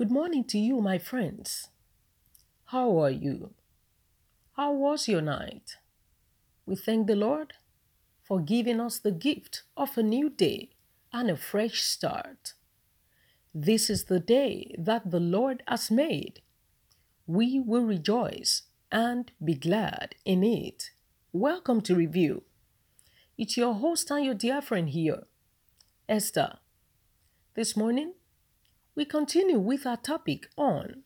Good morning to you, my friends. How are you? How was your night? We thank the Lord for giving us the gift of a new day and a fresh start. This is the day that the Lord has made. We will rejoice and be glad in it. Welcome to Review. It's your host and your dear friend here, Esther. This morning, we continue with our topic on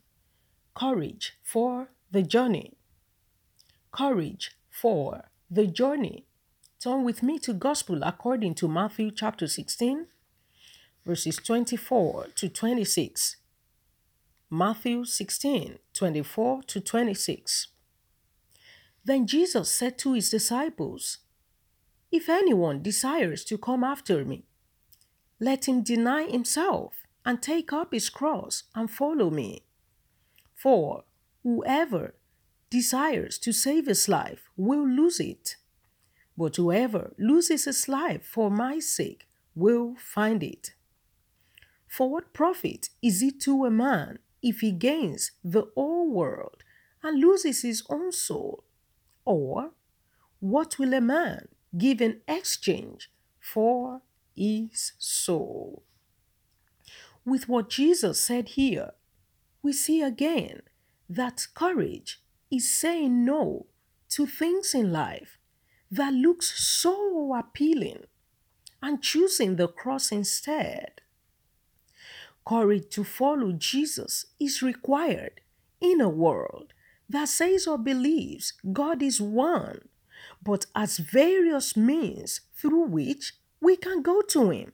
courage for the journey. Courage for the journey. Turn with me to Gospel according to Matthew chapter 16, verses 24 to 26. Matthew 16, 24 to 26. Then Jesus said to his disciples, If anyone desires to come after me, let him deny himself and take up his cross and follow me. For whoever desires to save his life will lose it, but whoever loses his life for my sake will find it. For what profit is it to a man if he gains the whole world and loses his own soul? Or what will a man give in exchange for his soul? With what Jesus said here, we see again that courage is saying no to things in life that looks so appealing and choosing the cross instead. Courage to follow Jesus is required in a world that says or believes God is one, but has various means through which we can go to Him.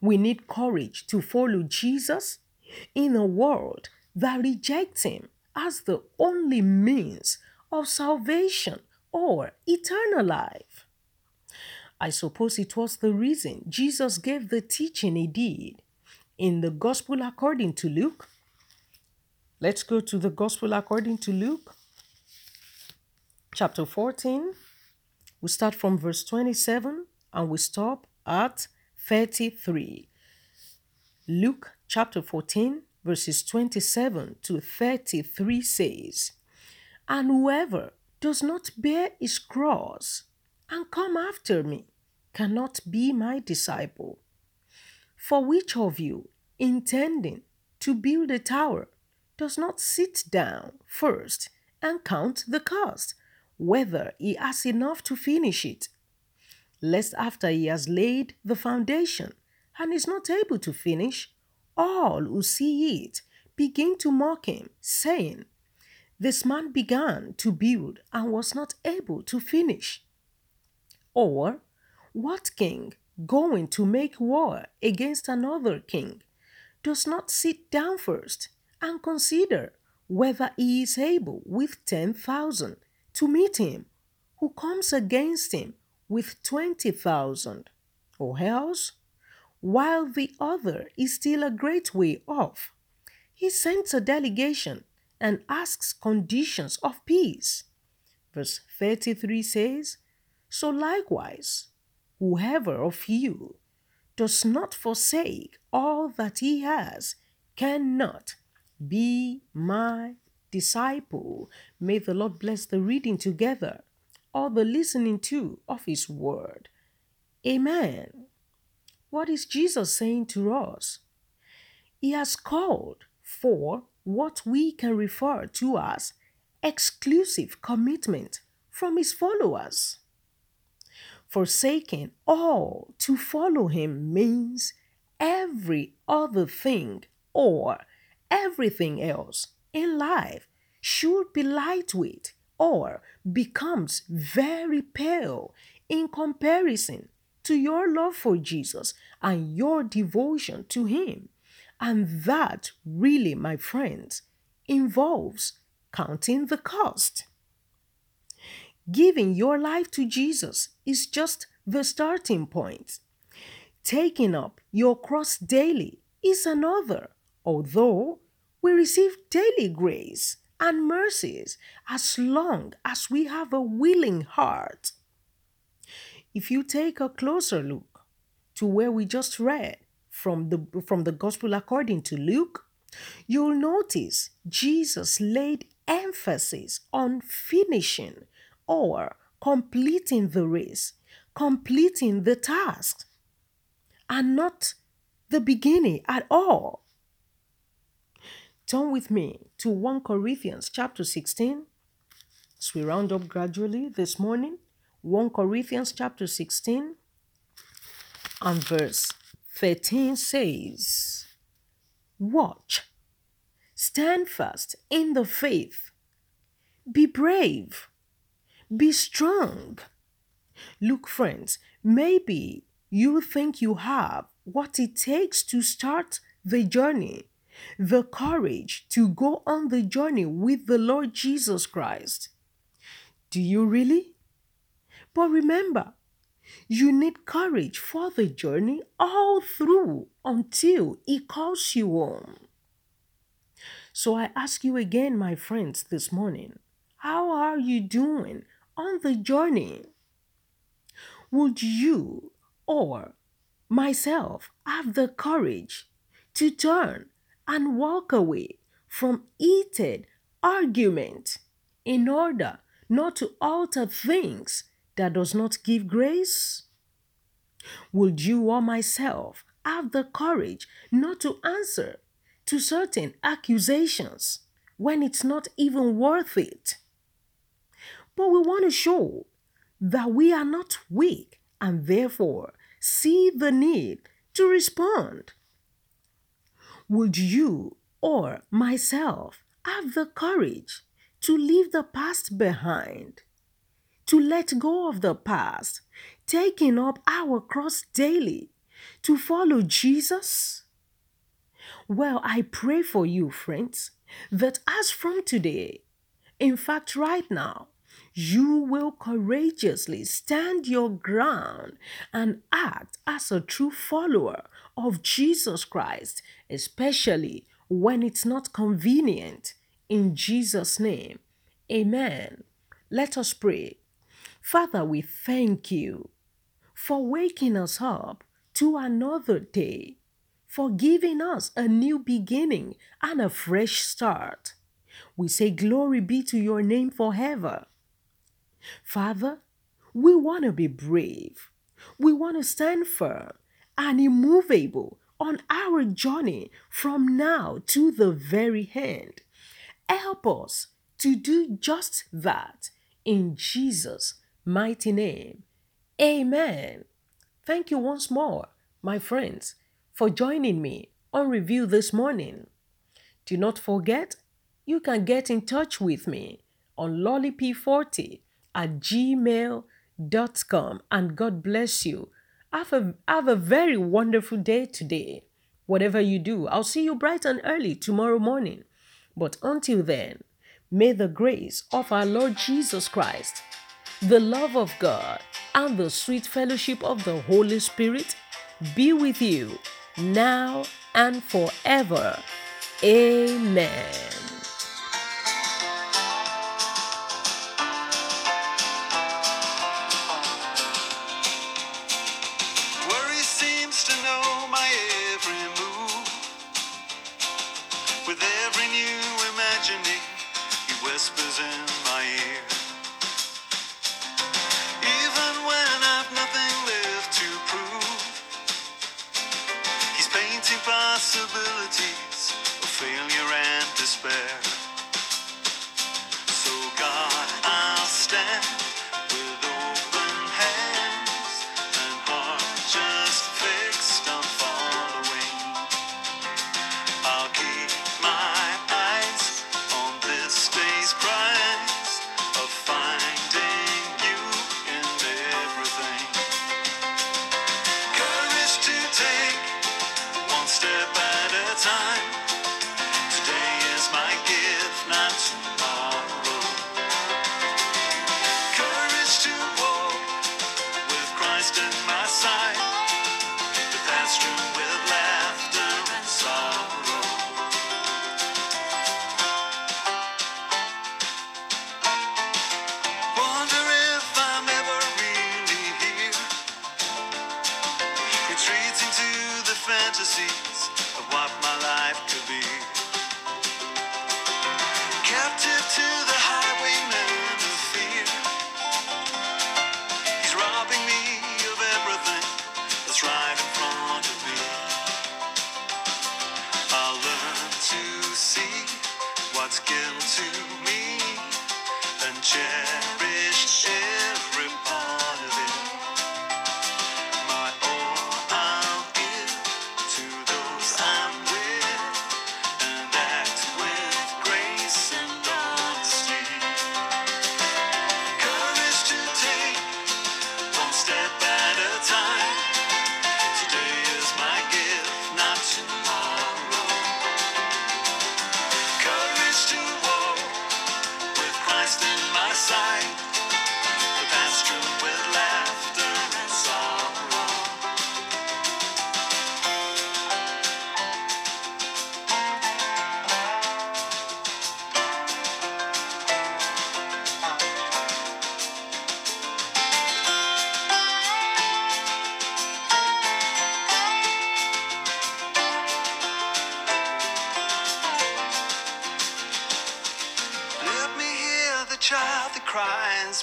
We need courage to follow Jesus in a world that rejects Him as the only means of salvation or eternal life. I suppose it was the reason Jesus gave the teaching he did in the Gospel according to Luke. Let's go to the Gospel according to Luke, chapter 14. We start from verse 27 and we stop at 33. Luke chapter 14, verses 27 to 33 says, And whoever does not bear his cross and come after me cannot be my disciple. For which of you, intending to build a tower, does not sit down first and count the cost, whether he has enough to finish it? Lest after he has laid the foundation and is not able to finish, all who see it begin to mock him, saying, This man began to build and was not able to finish. Or, what king going to make war against another king does not sit down first and consider whether he is able with 10,000 to meet him who comes against him with 20,000? Or else, while the other is still a great way off, he sends a delegation and asks conditions of peace. Verse 33 says, So likewise, whoever of you does not forsake all that he has cannot be my disciple. May the Lord bless the reading together or the listening to of his word. Amen. What is Jesus saying to us? He has called for what we can refer to as exclusive commitment from his followers. Forsaking all to follow him means every other thing or everything else in life should be lightweight or becomes very pale in comparison to your love for Jesus and your devotion to Him. And that really, my friends, involves counting the cost. Giving your life to Jesus is just the starting point. Taking up your cross daily is another, although we receive daily grace and mercies as long as we have a willing heart. If you take a closer look to where we just read from the from the gospel according to Luke You'll notice Jesus laid emphasis on finishing or completing the race, completing the task, and not the beginning at all. Turn with me to 1 Corinthians chapter 16 as we round up gradually this morning. 1 Corinthians chapter 16 and verse 13 says, Watch, stand fast in the faith, be brave, be strong. Look, friends, maybe you think you have what it takes to start the journey, the courage to go on the journey with the Lord Jesus Christ. Do you really? But remember, you need courage for the journey all through until He calls you home. So I ask you again, my friends, this morning how are you doing on the journey? Would you or myself have the courage to turn and walk away from heated argument in order not to alter things that does not give grace? Would you or myself have the courage not to answer to certain accusations when it's not even worth it? But we want to show that we are not weak and therefore see the need to respond. Would you or myself have the courage to leave the past behind to let go of the past, taking up our cross daily to follow Jesus? Well, I pray for you, friends, that as from today, in fact, right now, you will courageously stand your ground and act as a true follower of Jesus Christ, especially when it's not convenient. In Jesus' name, amen. Let us pray. Father, we thank you for waking us up to another day, for giving us a new beginning and a fresh start. We say, Glory be to your name forever. Father, we want to be brave. We want to stand firm and immovable on our journey from now to the very end. Help us to do just that in Jesus' mighty name. Amen. Thank you once more, my friends, for joining me on review this morning. Do not forget, you can get in touch with me on lollip40 at gmail.com and God bless you. Have a, have a very wonderful day today. Whatever you do, I'll see you bright and early tomorrow morning. But until then, may the grace of our Lord Jesus Christ the love of God, and the sweet fellowship of the Holy Spirit be with you now and forever. Amen. Possibilities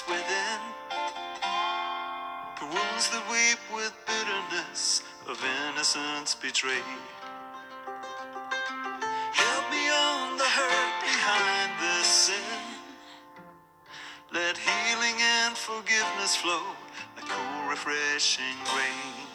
within. The wounds that weep with bitterness of innocence betrayed. Help me on the hurt behind this sin. Let healing and forgiveness flow like cool, refreshing rain.